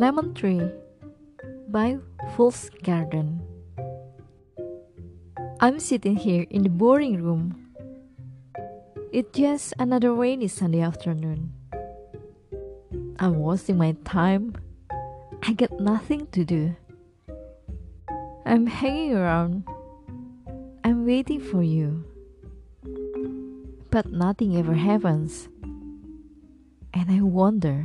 Lemon Tree by Fool's Garden. I'm sitting here in the boring room. It's just another rainy Sunday afternoon. I'm wasting my time. I got nothing to do. I'm hanging around. I'm waiting for you. But nothing ever happens. And I wonder.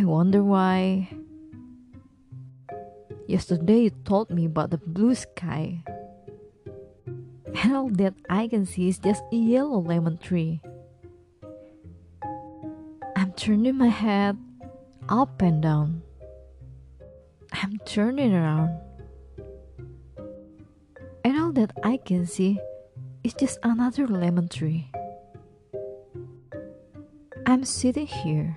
I wonder why. Yesterday you told me about the blue sky. And all that I can see is just a yellow lemon tree. I'm turning my head up and down. I'm turning around. And all that I can see is just another lemon tree. I'm sitting here.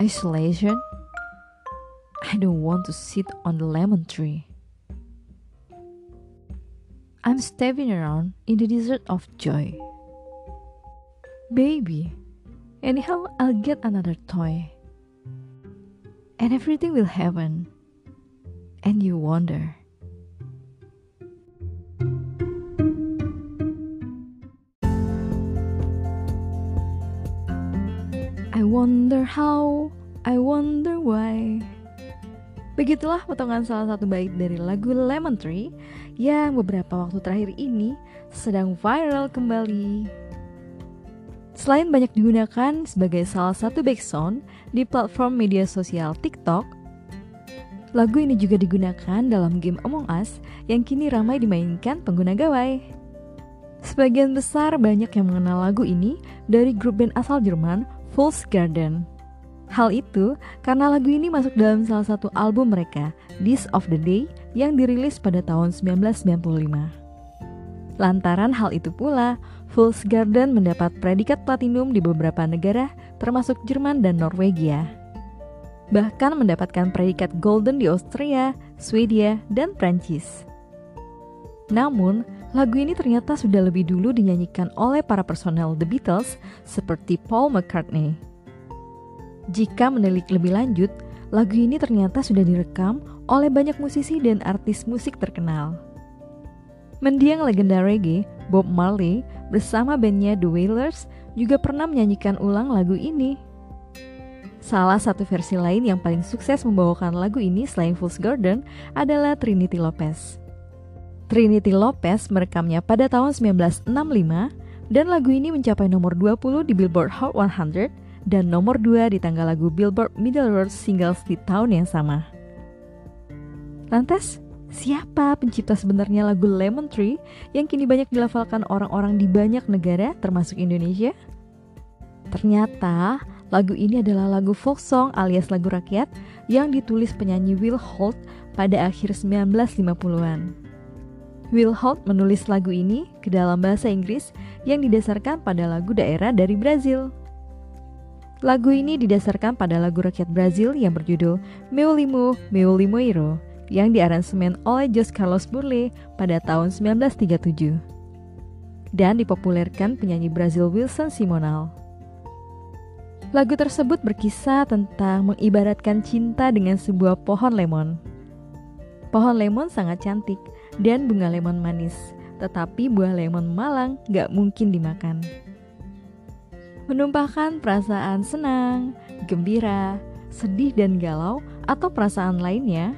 Isolation? I don't want to sit on the lemon tree. I'm stepping around in the desert of joy. Baby, anyhow, I'll get another toy. And everything will happen. And you wonder. I wonder how, I wonder why. Begitulah potongan salah satu bait dari lagu Lemon Tree yang beberapa waktu terakhir ini sedang viral kembali. Selain banyak digunakan sebagai salah satu background di platform media sosial TikTok, lagu ini juga digunakan dalam game Among Us yang kini ramai dimainkan pengguna gawai. Sebagian besar banyak yang mengenal lagu ini dari grup band asal Jerman Fool's Garden. Hal itu karena lagu ini masuk dalam salah satu album mereka, This of the Day, yang dirilis pada tahun 1995. Lantaran hal itu pula, Fool's Garden mendapat predikat platinum di beberapa negara, termasuk Jerman dan Norwegia. Bahkan mendapatkan predikat golden di Austria, Swedia, dan Prancis. Namun, lagu ini ternyata sudah lebih dulu dinyanyikan oleh para personel The Beatles seperti Paul McCartney. Jika menilik lebih lanjut, lagu ini ternyata sudah direkam oleh banyak musisi dan artis musik terkenal. Mendiang legenda reggae, Bob Marley, bersama bandnya The Wailers juga pernah menyanyikan ulang lagu ini. Salah satu versi lain yang paling sukses membawakan lagu ini selain Fool's Garden adalah Trinity Lopez. Trinity Lopez merekamnya pada tahun 1965 dan lagu ini mencapai nomor 20 di Billboard Hot 100 dan nomor 2 di tangga lagu Billboard Middle Road Singles di tahun yang sama. Lantas, siapa pencipta sebenarnya lagu Lemon Tree yang kini banyak dilafalkan orang-orang di banyak negara termasuk Indonesia? Ternyata, lagu ini adalah lagu folk song alias lagu rakyat yang ditulis penyanyi Will Holt pada akhir 1950-an. Will Holt menulis lagu ini ke dalam bahasa Inggris yang didasarkan pada lagu daerah dari Brazil. Lagu ini didasarkan pada lagu rakyat Brazil yang berjudul Meu Limo, Meu Limoeiro yang diaransemen oleh Jos Carlos Burle pada tahun 1937 dan dipopulerkan penyanyi Brazil Wilson Simonal. Lagu tersebut berkisah tentang mengibaratkan cinta dengan sebuah pohon lemon. Pohon lemon sangat cantik dan bunga lemon manis, tetapi buah lemon malang gak mungkin dimakan. menumpahkan perasaan senang, gembira, sedih dan galau atau perasaan lainnya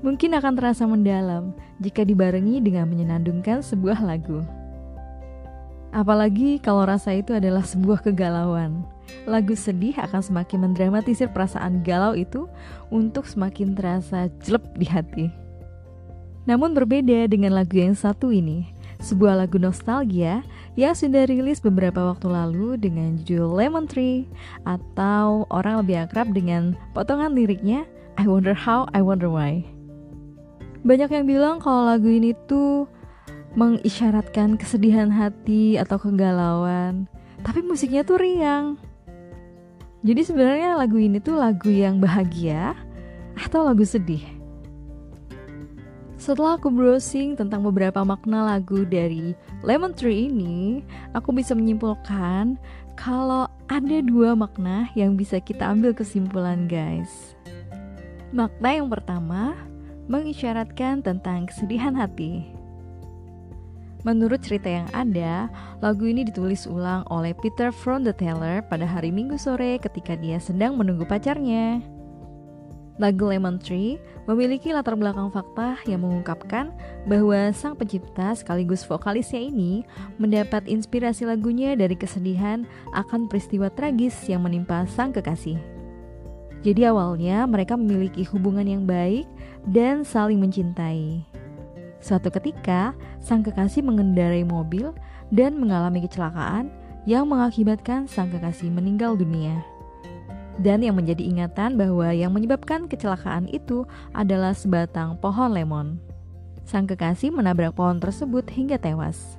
mungkin akan terasa mendalam jika dibarengi dengan menyenandungkan sebuah lagu. Apalagi kalau rasa itu adalah sebuah kegalauan. Lagu sedih akan semakin mendramatisir perasaan galau itu untuk semakin terasa jelek di hati. Namun berbeda dengan lagu yang satu ini, sebuah lagu nostalgia yang sudah rilis beberapa waktu lalu dengan judul Lemon Tree atau orang lebih akrab dengan potongan liriknya I Wonder How, I Wonder Why. Banyak yang bilang kalau lagu ini tuh mengisyaratkan kesedihan hati atau kegalauan, tapi musiknya tuh riang. Jadi sebenarnya lagu ini tuh lagu yang bahagia atau lagu sedih. Setelah aku browsing tentang beberapa makna lagu dari Lemon Tree ini, aku bisa menyimpulkan kalau ada dua makna yang bisa kita ambil kesimpulan guys. Makna yang pertama, mengisyaratkan tentang kesedihan hati. Menurut cerita yang ada, lagu ini ditulis ulang oleh Peter from the Teller pada hari Minggu sore ketika dia sedang menunggu pacarnya. Lagu Lemon Tree memiliki latar belakang fakta yang mengungkapkan bahwa sang pencipta sekaligus vokalisnya ini mendapat inspirasi lagunya dari kesedihan akan peristiwa tragis yang menimpa sang kekasih. Jadi awalnya mereka memiliki hubungan yang baik dan saling mencintai. Suatu ketika, sang kekasih mengendarai mobil dan mengalami kecelakaan yang mengakibatkan sang kekasih meninggal dunia. Dan yang menjadi ingatan bahwa yang menyebabkan kecelakaan itu adalah sebatang pohon lemon. Sang kekasih menabrak pohon tersebut hingga tewas.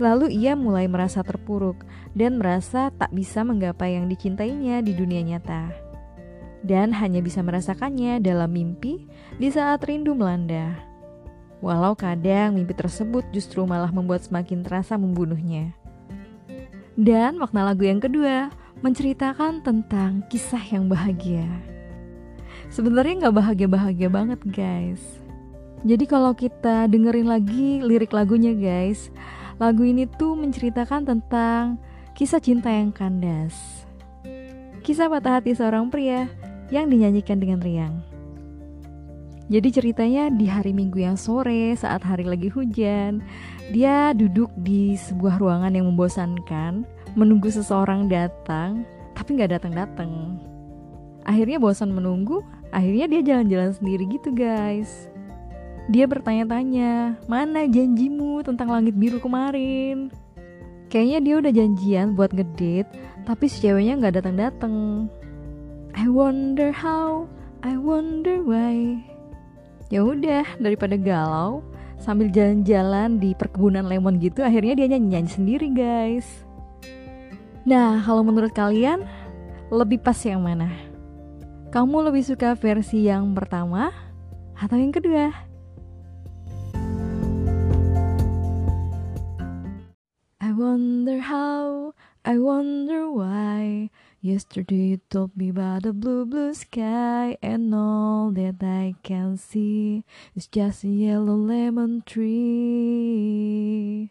Lalu ia mulai merasa terpuruk dan merasa tak bisa menggapai yang dicintainya di dunia nyata dan hanya bisa merasakannya dalam mimpi di saat rindu melanda. Walau kadang mimpi tersebut justru malah membuat semakin terasa membunuhnya. Dan makna lagu yang kedua menceritakan tentang kisah yang bahagia. Sebenarnya nggak bahagia-bahagia banget guys. Jadi kalau kita dengerin lagi lirik lagunya guys, lagu ini tuh menceritakan tentang kisah cinta yang kandas. Kisah patah hati seorang pria yang dinyanyikan dengan riang. Jadi ceritanya di hari Minggu yang sore saat hari lagi hujan, dia duduk di sebuah ruangan yang membosankan, menunggu seseorang datang, tapi nggak datang-datang. Akhirnya bosan menunggu, akhirnya dia jalan-jalan sendiri gitu guys. Dia bertanya-tanya, mana janjimu tentang langit biru kemarin? Kayaknya dia udah janjian buat ngedate, tapi si ceweknya nggak datang-datang. I wonder how, I wonder why. Ya udah, daripada galau sambil jalan-jalan di perkebunan lemon gitu, akhirnya dia nyanyi-nyanyi sendiri, guys. Nah, kalau menurut kalian lebih pas yang mana? Kamu lebih suka versi yang pertama atau yang kedua? I wonder how, I wonder why Yesterday you told me about the blue, blue sky, and all that I can see is just a yellow lemon tree.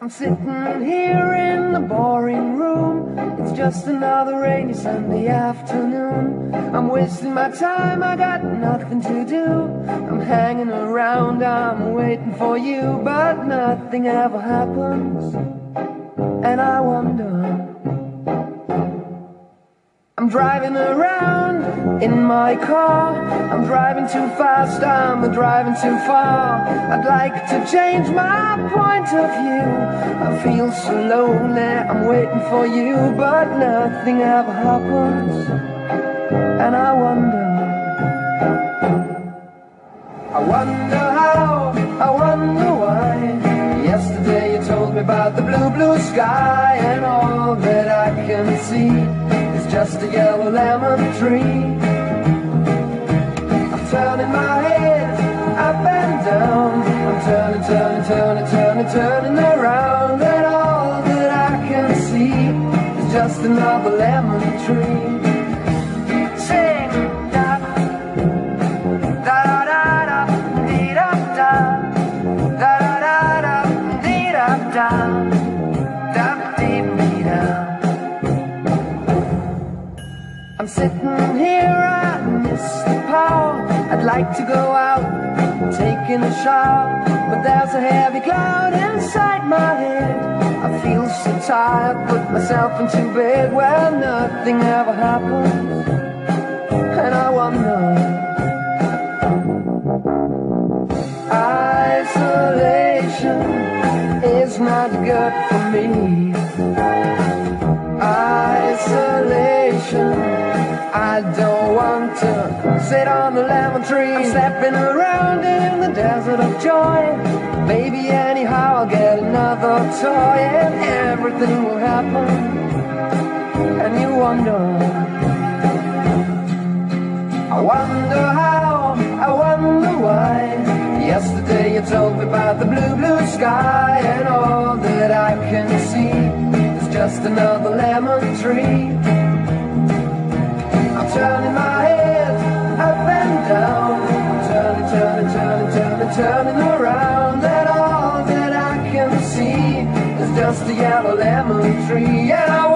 I'm sitting here in the boring room. It's just another rainy Sunday afternoon. I'm wasting my time, I got nothing to do. I'm hanging around, I'm waiting for you, but nothing ever happens. And I wonder. I'm driving around in my car. I'm driving too fast, I'm driving too far. I'd like to change my point of view. I feel so lonely, I'm waiting for you, but nothing ever happens. And I wonder, I wonder how, I wonder why. Yesterday you told me about the blue, blue sky and all that I can see is just a yellow lemon tree. I'm turning my head up and down. I'm turning, turning, turning, turning, turning around. And all that I can see is just another lemon tree. I'm sitting here, I miss the power. I'd like to go out, taking a shower, but there's a heavy cloud inside my head. I feel so tired, put myself into bed where nothing ever happens. Isolation is not good for me. Isolation, I don't want to sit on the lemon tree. I'm around in the desert of joy. Maybe anyhow I'll get another toy and everything will happen. And you wonder, I wonder how, I wonder why. Yesterday you told me about the blue, blue sky, and all that I can see is just another lemon tree. I'm turning my head up and down, I'm turning, turning, turning, turning, turning around, and all that I can see is just a yellow lemon tree, and I